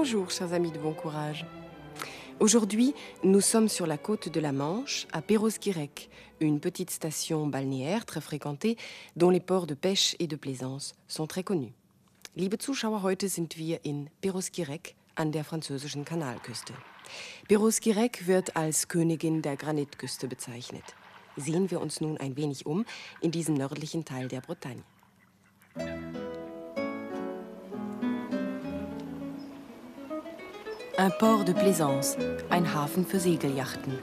Bonjour, chers amis de bon courage. Aujourd'hui, nous sommes sur la côte de la Manche, à Perros-Guirec, une petite station balnéaire très fréquentée, dont les ports de pêche et de plaisance sont très connus. Liebe Zuschauer, heute sind wir in Perros-Guirec an der französischen Kanalküste. Perros-Guirec wird als Königin der Granitküste bezeichnet. Sehen wir uns nun ein wenig um in diesem nördlichen Teil der Bretagne. Un port de plaisance, ein Hafen für Segelyachten.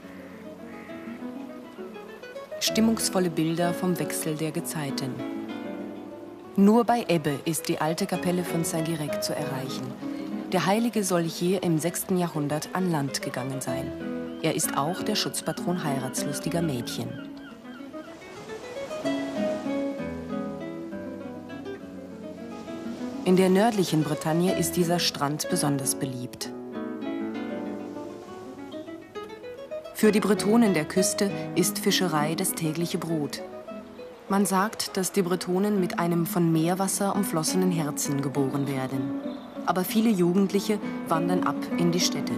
Stimmungsvolle Bilder vom Wechsel der Gezeiten. Nur bei Ebbe ist die alte Kapelle von Saint-Guirec zu erreichen. Der Heilige soll hier im 6. Jahrhundert an Land gegangen sein. Er ist auch der Schutzpatron heiratslustiger Mädchen. In der nördlichen Bretagne ist dieser Strand besonders beliebt. Für die Bretonen der Küste ist Fischerei das tägliche Brot. Man sagt, dass die Bretonen mit einem von Meerwasser umflossenen Herzen geboren werden. Aber viele Jugendliche wandern ab in die Städte.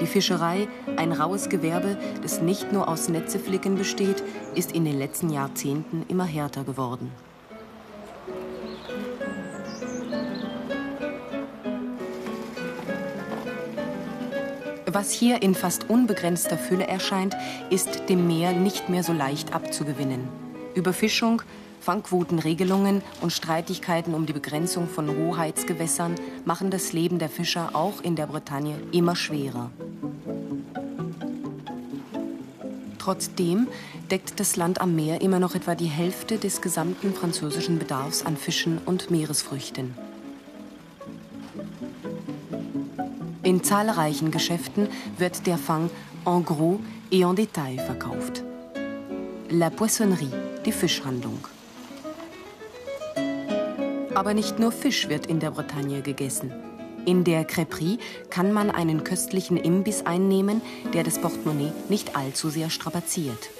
Die Fischerei, ein raues Gewerbe, das nicht nur aus Netzeflicken besteht, ist in den letzten Jahrzehnten immer härter geworden. Was hier in fast unbegrenzter Fülle erscheint, ist dem Meer nicht mehr so leicht abzugewinnen. Überfischung, Fangquotenregelungen und Streitigkeiten um die Begrenzung von Hoheitsgewässern machen das Leben der Fischer auch in der Bretagne immer schwerer. Trotzdem deckt das Land am Meer immer noch etwa die Hälfte des gesamten französischen Bedarfs an Fischen und Meeresfrüchten. In zahlreichen Geschäften wird der Fang en gros et en détail verkauft. La Poissonnerie, die Fischhandlung. Aber nicht nur Fisch wird in der Bretagne gegessen. In der Crêperie kann man einen köstlichen Imbiss einnehmen, der das Portemonnaie nicht allzu sehr strapaziert.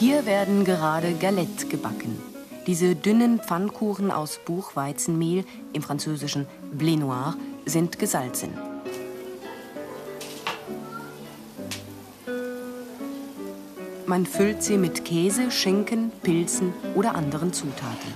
Hier werden gerade Galette gebacken. Diese dünnen Pfannkuchen aus Buchweizenmehl, im französischen Blé Noir, sind gesalzen. Man füllt sie mit Käse, Schinken, Pilzen oder anderen Zutaten.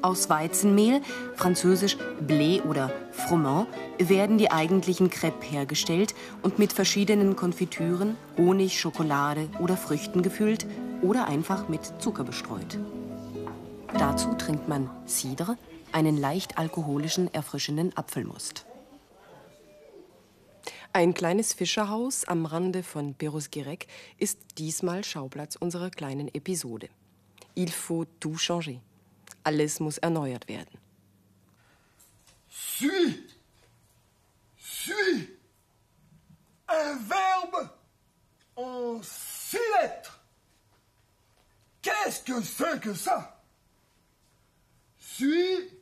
Aus Weizenmehl, französisch Blé oder Froment, werden die eigentlichen Crêpes hergestellt und mit verschiedenen Konfitüren, Honig, Schokolade oder Früchten gefüllt oder einfach mit Zucker bestreut. Dazu trinkt man Cidre, einen leicht alkoholischen, erfrischenden Apfelmust. Ein kleines Fischerhaus am Rande von Perros-Guirec ist diesmal Schauplatz unserer kleinen Episode. Il faut tout changer. Alles muss erneuert werden. Suis. Un verbe en six lettres. Qu'est-ce que c'est que ça? Suis.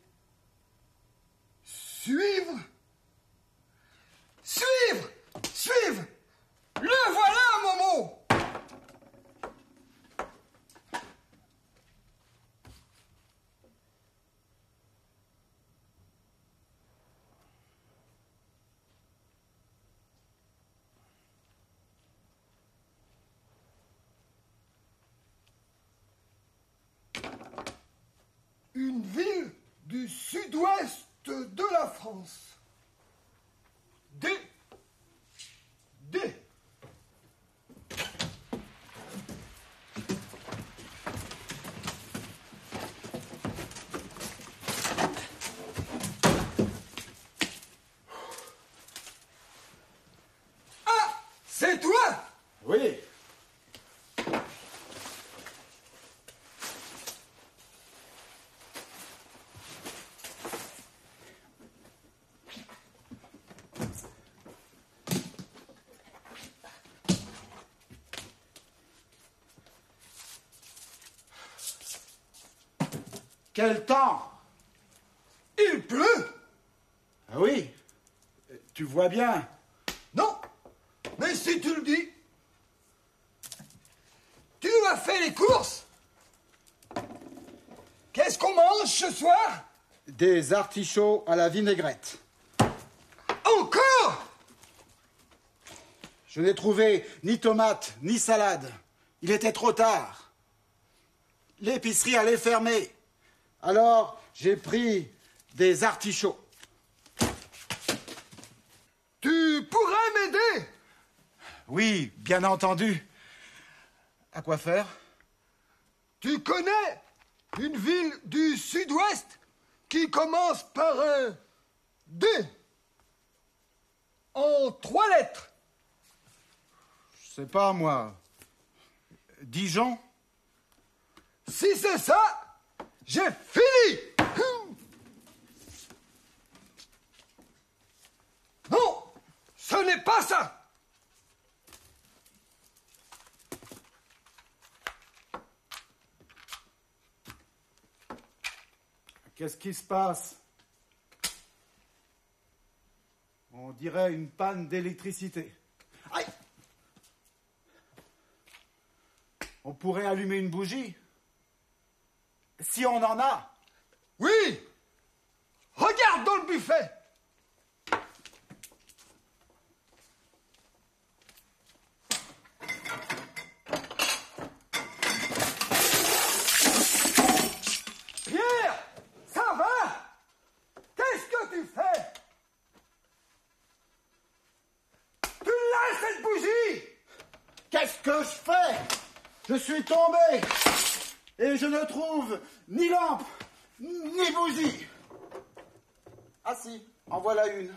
Suivre. Suivre. Suivre. Le voilà, mon ville du sud-ouest de la France. D. D. Ah, c'est toi Oui. Quel temps pleut Ah oui Tu vois bien Non Mais si tu le dis Tu as fait les courses Qu'est-ce qu'on mange ce soir? Des artichauts à la vinaigrette. Encore? Je n'ai trouvé ni tomates, ni salade. Il était trop tard. L'épicerie allait fermer. Alors, j'ai pris des artichauts. Tu pourrais m'aider? Oui, bien entendu. À quoi faire? Tu connais une ville du sud-ouest qui commence par un D en trois lettres Je sais pas, moi. Dijon? Si c'est ça, j'ai fini. Non, ce n'est pas ça. Qu'est-ce qui se passe? On dirait une panne d'électricité. Aïe! On pourrait allumer une bougie Si on en a. Oui. Regarde dans le buffet. Pierre Ça va? Qu'est-ce que tu fais? Tu lâches cette bougie? Qu'est-ce que je fais? Je suis tombé et je ne trouve ni lampe ni bougie. Ah si, en voilà une.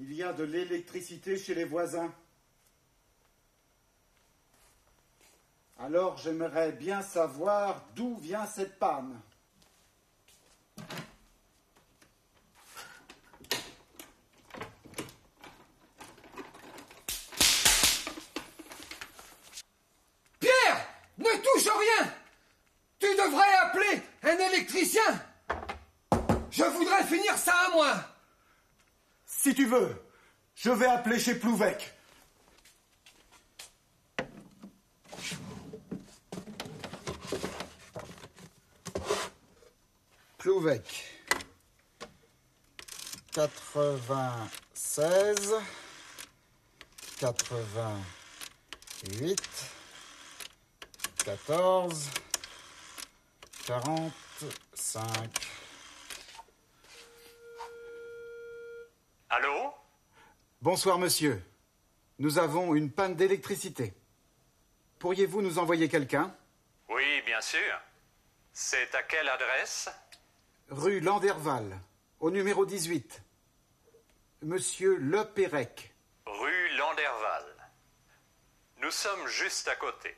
Il y a de l'électricité chez les voisins. Alors j'aimerais bien savoir d'où vient cette panne. Pierre Ne touche rien Tu devrais appeler un électricien Je voudrais finir ça à moi Si tu veux, je vais appeler chez Plouvec. Plouvec. 96 88 14 45 Allô? Bonsoir, monsieur. Nous avons une panne d'électricité. Pourriez-vous nous envoyer quelqu'un? Oui, bien sûr. C'est à quelle adresse? Rue Landerval, au numéro 18. Monsieur Le Pérec. Rue Landerval. Nous sommes juste à côté.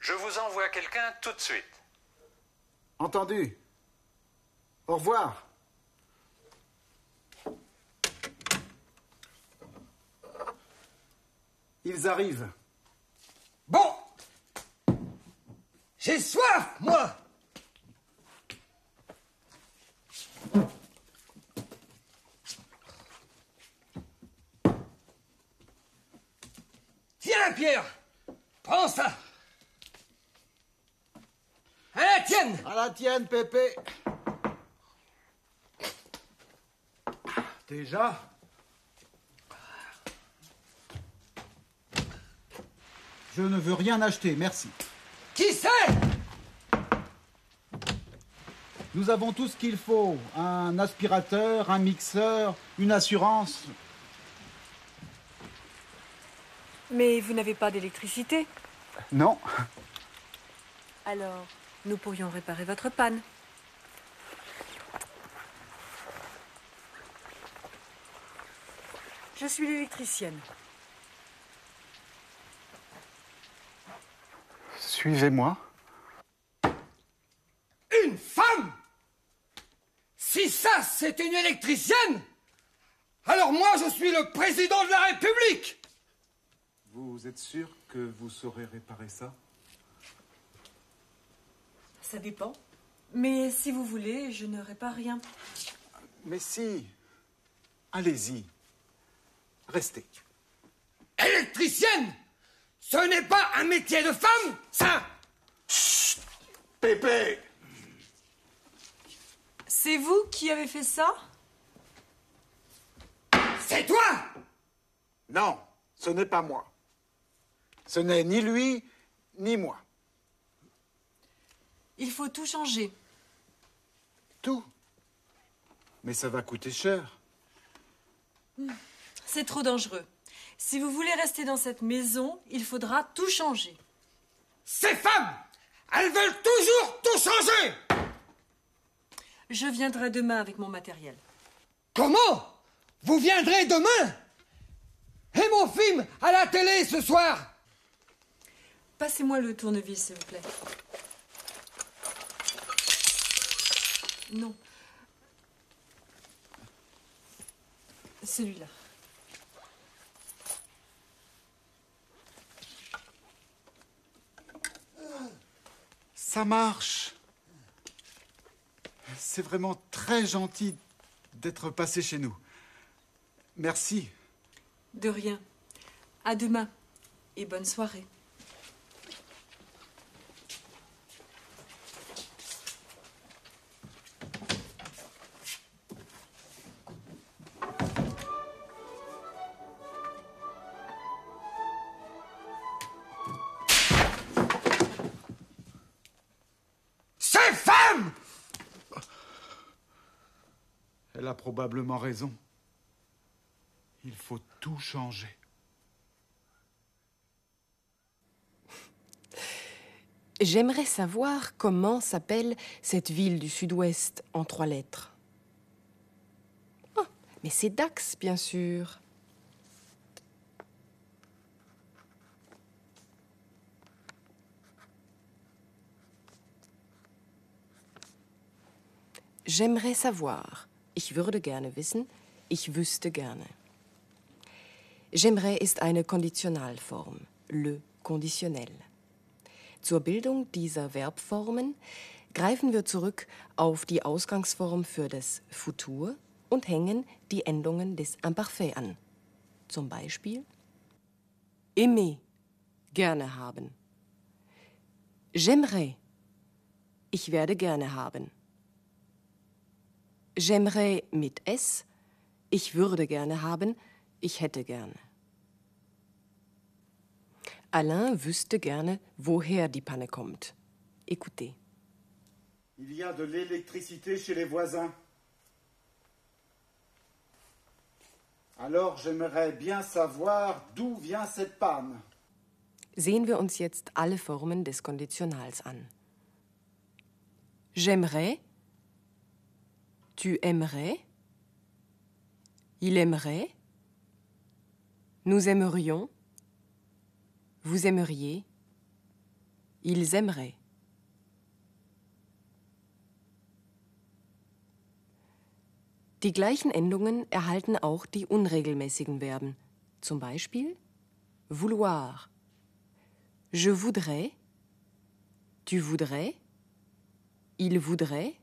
Je vous envoie quelqu'un tout de suite. Entendu. Au revoir. Ils arrivent. Bon J'ai soif, moi Tiens, Pierre Prends ça À la tienne À la tienne, Pépé. Déjà Je ne veux rien acheter, merci. Qui c'est Nous avons tout ce qu'il faut. Un aspirateur, un mixeur, une assurance. Mais vous n'avez pas d'électricité. Non. Alors, nous pourrions réparer votre panne. Je suis l'électricienne. Suivez-moi. Une femme Si ça, c'est une électricienne, alors moi, je suis le président de la République Vous êtes sûr que vous saurez réparer ça? Ça dépend. Mais si vous voulez, je ne répare rien. Mais si. Allez-y. Restez. Électricienne Ce n'est pas un métier de femme, ça Pépé C'est vous qui avez fait ça? C'est toi Non, ce n'est pas moi. Ce n'est ni lui, ni moi. Il faut tout changer. Tout. Mais ça va coûter cher. C'est trop dangereux. Si vous voulez rester dans cette maison, il faudra tout changer. Ces femmes Elles veulent toujours tout changer Je viendrai demain avec mon matériel. Comment? Vous viendrez demain? Et mon film à la télé ce soir? Passez-moi le tournevis, s'il vous plaît. Non. Celui-là. Ça marche. C'est vraiment très gentil d'être passé chez nous. Merci. De rien. À demain. Et bonne soirée. Probablement raison. Il faut tout changer. J'aimerais savoir comment s'appelle cette ville du sud-ouest en trois lettres. Ah, mais c'est Dax, bien sûr. J'aimerais savoir. Ich würde gerne wissen. Ich wüsste gerne. J'aimerais ist eine Konditionalform, le conditionnel. Zur Bildung dieser Verbformen greifen wir zurück auf die Ausgangsform für das Futur und hängen die Endungen des Imparfait an. Zum Beispiel aimer, gerne haben. J'aimerais, ich werde gerne haben. J'aimerais mit S, ich würde gerne haben, ich hätte gerne. Alain wüsste gerne, woher die Panne kommt. Écoutez. Il y a de l'électricité chez les voisins. Alors j'aimerais bien savoir d'où vient cette panne. Sehen wir uns jetzt alle Formen des Konditionals an. J'aimerais, tu aimerais, il aimerait, nous aimerions, vous aimeriez, ils aimeraient. Die gleichen Endungen erhalten auch die unregelmäßigen Verben. Zum Beispiel vouloir. Je voudrais, tu voudrais, il voudrait,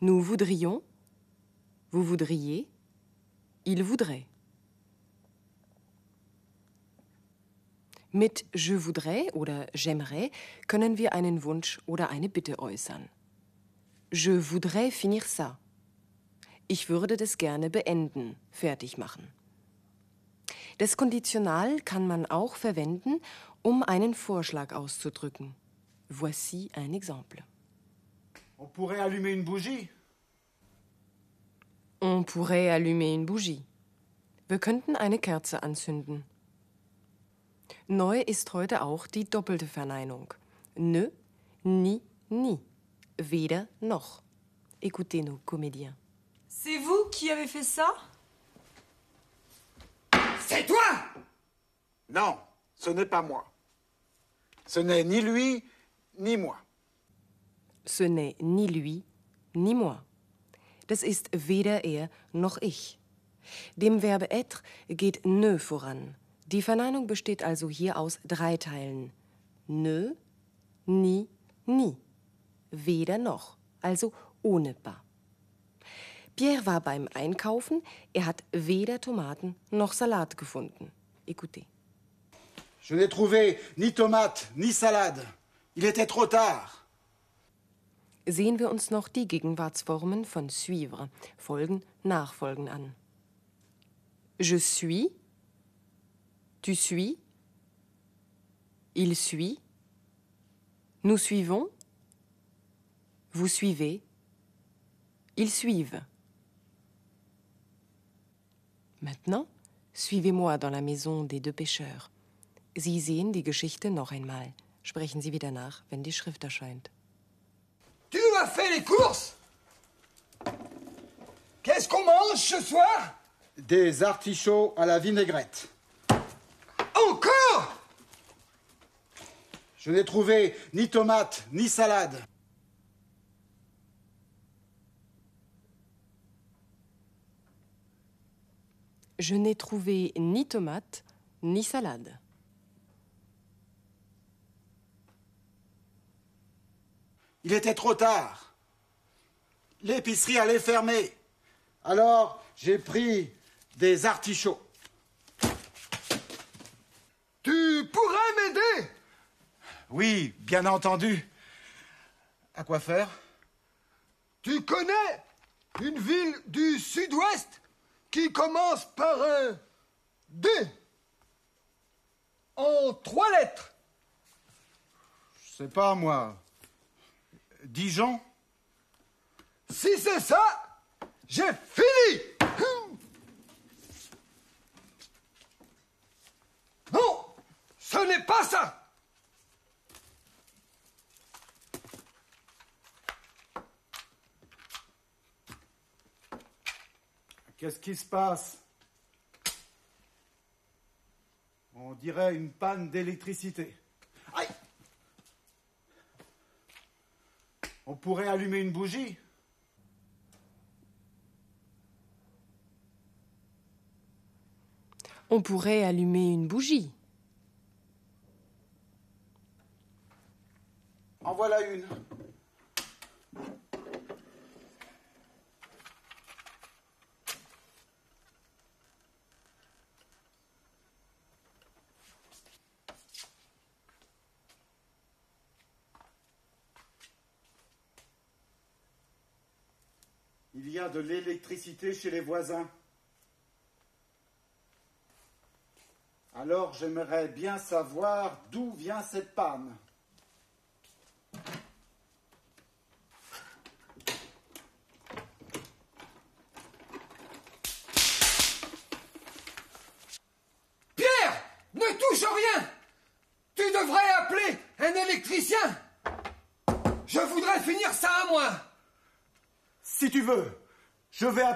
nous voudrions, vous voudriez, il voudrait. Mit je voudrais oder j'aimerais können wir einen Wunsch oder eine Bitte äußern. Je voudrais finir ça. Ich würde das gerne beenden, fertig machen. Das Konditional kann man auch verwenden, um einen Vorschlag auszudrücken. Voici un exemple. On pourrait allumer une bougie. On pourrait allumer une bougie. Wir könnten eine Kerze anzünden. Neu ist heute auch die doppelte Verneinung. Ne, ni, ni. Weder noch. Écoutez nos comédiens. C'est vous qui avez fait ça? C'est toi? Non, ce n'est pas moi. Ce n'est ni lui, ni moi. Ce n'est ni lui, ni moi. Das ist weder er noch ich. Dem Verbe être geht ne voran. Die Verneinung besteht also hier aus drei Teilen. Ne, ni, ni. Weder noch, also ohne pas. Pierre war beim Einkaufen, er hat weder Tomaten noch Salat gefunden. Écoutez. Je n'ai trouvé ni tomate, ni salade. Il était trop tard. Sehen wir uns noch die Gegenwartsformen von suivre, folgen, nachfolgen an. Je suis, tu suis, il suit, nous suivons, vous suivez, ils suivent. Maintenant, suivez-moi dans la maison des deux pêcheurs. Sie sehen die Geschichte noch einmal. Sprechen Sie wieder nach, wenn die Schrift erscheint. Fait les courses? Qu'est-ce qu'on mange ce soir? Des artichauts à la vinaigrette. Encore? Je n'ai trouvé ni tomate, ni salade. Je n'ai trouvé ni tomate, ni salade. Il était trop tard. L'épicerie allait fermer. Alors, j'ai pris des artichauts. Tu pourrais m'aider? Oui, bien entendu. À quoi faire? Tu connais une ville du sud-ouest qui commence par un D en trois lettres Je sais pas, moi. Dijon. Si c'est ça, j'ai fini. Non, ce n'est pas ça. Qu'est-ce qui se passe? On dirait une panne d'électricité. Aïe On pourrait allumer une bougie On pourrait allumer une bougie. En voilà une. Il y a de l'électricité chez les voisins. Alors j'aimerais bien savoir d'où vient cette panne. Pierre, ne touche rien Tu devrais appeler un électricien Je voudrais finir ça à moi Si tu veux,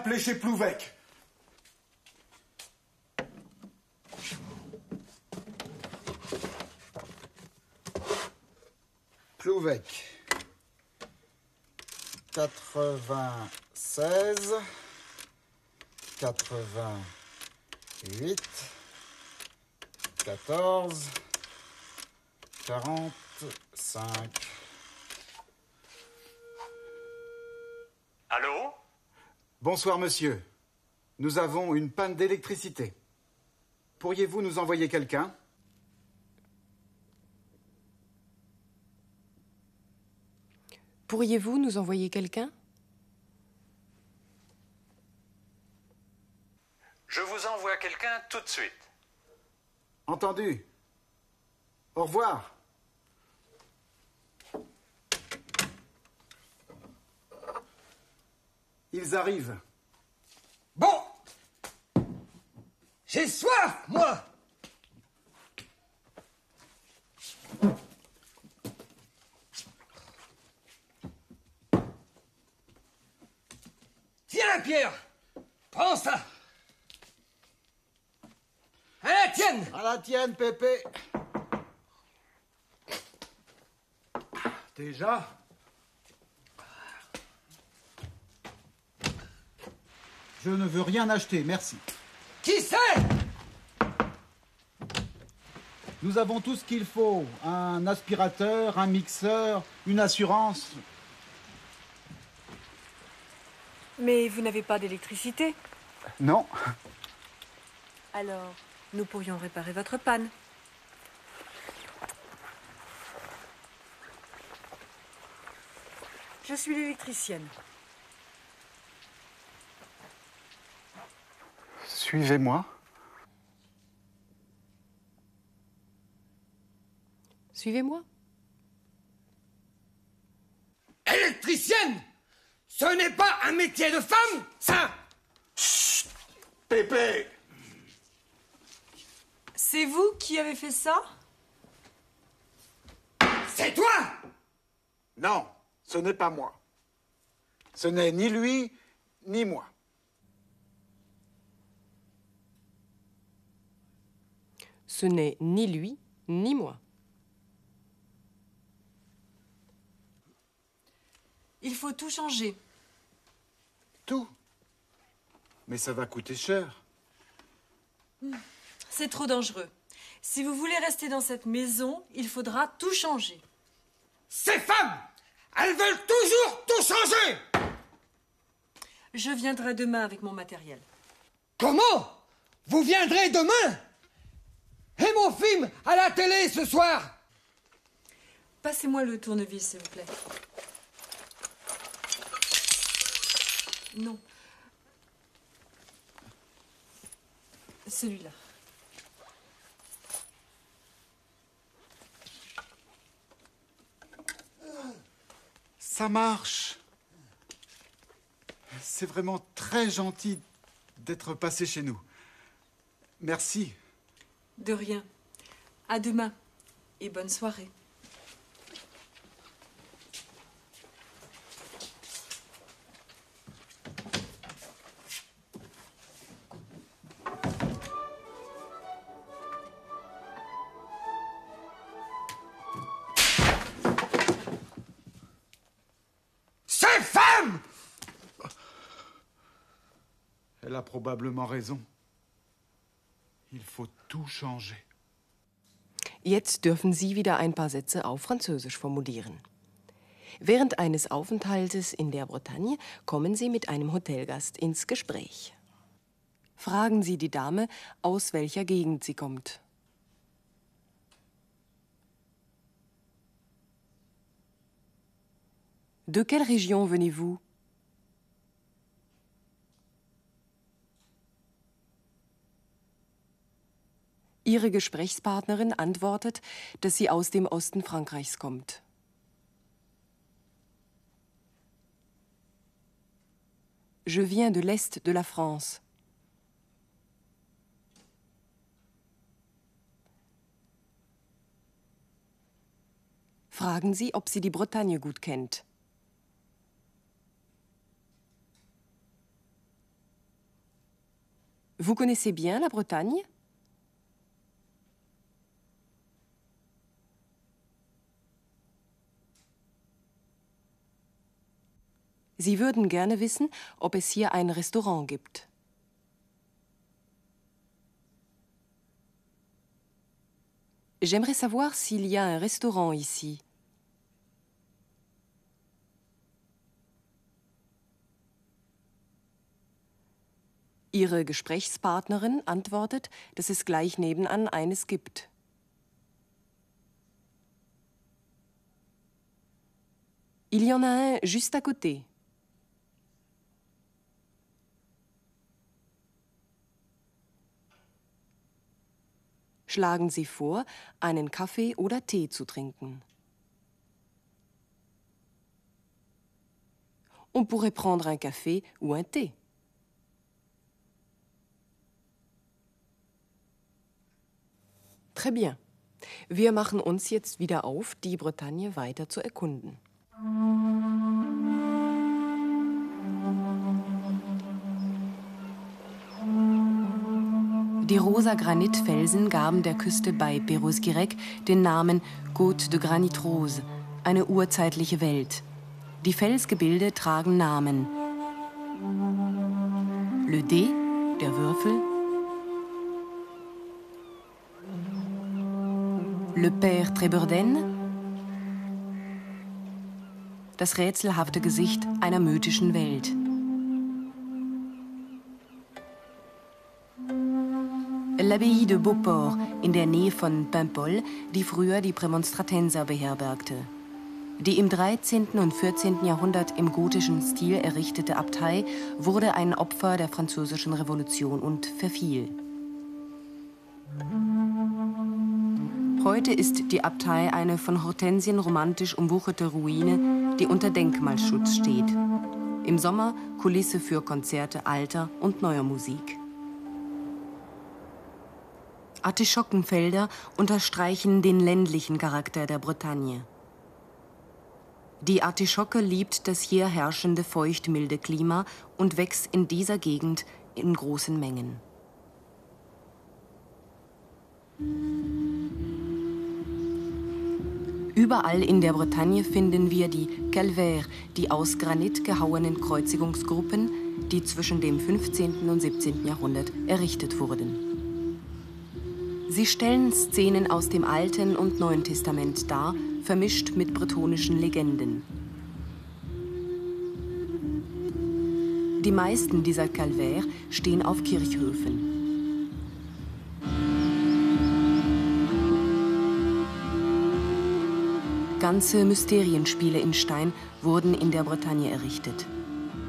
appeler chez Plouvec. Plouvec. 96 88 14 45 Allô Bonsoir monsieur. Nous avons une panne d'électricité. Pourriez-vous nous envoyer quelqu'un? Pourriez-vous nous envoyer quelqu'un? Je vous envoie quelqu'un tout de suite. Entendu. Au revoir. Ils arrivent. Bon. J'ai soif, moi. Tiens, Pierre. Prends ça. À la tienne. À la tienne, Pépé. Déjà Je ne veux rien acheter, merci. Qui c'est? Nous avons tout ce qu'il faut. Un aspirateur, un mixeur, une assurance. Mais vous n'avez pas d'électricité? Non. Alors, nous pourrions réparer votre panne. Je suis l'électricienne. Suivez-moi. Suivez-moi. Électricienne Ce n'est pas un métier de femme, ça Pépé C'est vous qui avez fait ça? C'est toi Non, ce n'est pas moi. Ce n'est ni lui, ni moi. Ce n'est ni lui, ni moi. Il faut tout changer. Tout. Mais ça va coûter cher. C'est trop dangereux. Si vous voulez rester dans cette maison, il faudra tout changer. Ces femmes Elles veulent toujours tout changer Je viendrai demain avec mon matériel. Comment? Vous viendrez demain? Et mon film à la télé ce soir Passez-moi le tournevis, s'il vous plaît. Non. Celui-là. Ça marche. C'est vraiment très gentil d'être passé chez nous. Merci. De rien. À demain. Et bonne soirée. Ces femmes Elle a probablement raison. Tout changer. Jetzt dürfen Sie wieder ein paar Sätze auf Französisch formulieren. Während eines Aufenthaltes in der Bretagne kommen Sie mit einem Hotelgast ins Gespräch. Fragen Sie die Dame, aus welcher Gegend sie kommt. De quelle région venez-vous Ihre Gesprächspartnerin antwortet, dass sie aus dem Osten Frankreichs kommt. Je viens de l'Est de la France. Fragen Sie, ob sie die Bretagne gut kennt. Vous connaissez bien la Bretagne Sie würden gerne wissen, ob es hier ein Restaurant gibt. J'aimerais savoir s'il y a un restaurant ici. Ihre Gesprächspartnerin antwortet, dass es gleich nebenan eines gibt. Il y en a un juste à côté. Schlagen Sie vor, einen Kaffee oder Tee zu trinken. On pourrait prendre un café ou un thé. Très bien. Wir machen uns jetzt wieder auf, die Bretagne weiter zu erkunden. Die rosa Granitfelsen gaben der Küste bei Perros-Guirec den Namen Côte de Granit Rose, eine urzeitliche Welt. Die Felsgebilde tragen Namen. Le Dé, der Würfel. Le Père Treburden. Das rätselhafte Gesicht einer mythischen Welt. L'Abbaye de Beauport in der Nähe von Paimpol, die früher die Prämonstratenser beherbergte. Die im 13. und 14. Jahrhundert im gotischen Stil errichtete Abtei wurde ein Opfer der Französischen Revolution und verfiel. Heute ist die Abtei eine von Hortensien romantisch umwucherte Ruine, die unter Denkmalschutz steht. Im Sommer Kulisse für Konzerte alter und neuer Musik. Artischockenfelder unterstreichen den ländlichen Charakter der Bretagne. Die Artischocke liebt das hier herrschende feuchtmilde Klima und wächst in dieser Gegend in großen Mengen. Überall in der Bretagne finden wir die Calvaires, die aus Granit gehauenen Kreuzigungsgruppen, die zwischen dem 15. und 17. Jahrhundert errichtet wurden. Sie stellen Szenen aus dem Alten und Neuen Testament dar, vermischt mit bretonischen Legenden. Die meisten dieser Calvaires stehen auf Kirchhöfen. Ganze Mysterienspiele in Stein wurden in der Bretagne errichtet.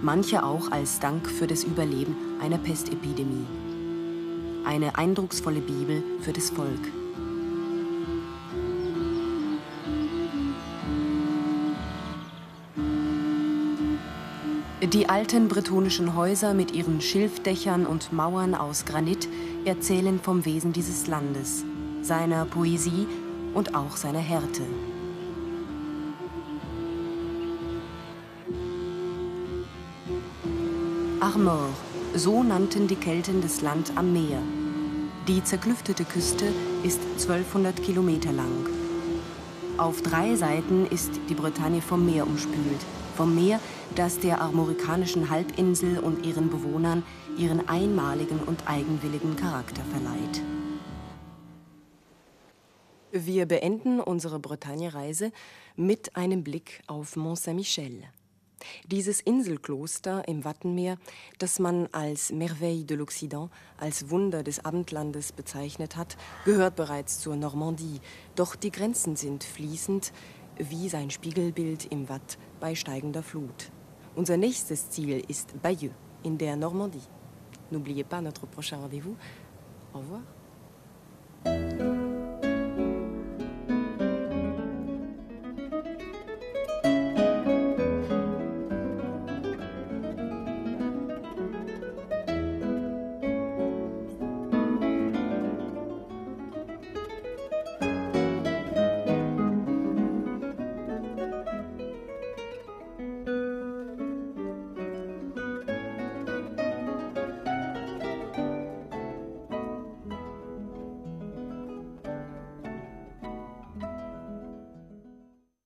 Manche auch als Dank für das Überleben einer Pestepidemie. Eine eindrucksvolle Bibel für das Volk. Die alten bretonischen Häuser mit ihren Schilfdächern und Mauern aus Granit erzählen vom Wesen dieses Landes, seiner Poesie und auch seiner Härte. Armor, so nannten die Kelten das Land am Meer. Die zerklüftete Küste ist 1200 Kilometer lang. Auf drei Seiten ist die Bretagne vom Meer umspült, vom Meer, das der armorikanischen Halbinsel und ihren Bewohnern ihren einmaligen und eigenwilligen Charakter verleiht. Wir beenden unsere Bretagne-Reise mit einem Blick auf Mont Saint-Michel. Dieses Inselkloster im Wattenmeer, das man als Merveille de l'Occident, als Wunder des Abendlandes bezeichnet hat, gehört bereits zur Normandie. Doch die Grenzen sind fließend, wie sein Spiegelbild im Watt bei steigender Flut. Unser nächstes Ziel ist Bayeux in der Normandie. N'oubliez pas notre prochain rendez-vous. Au revoir.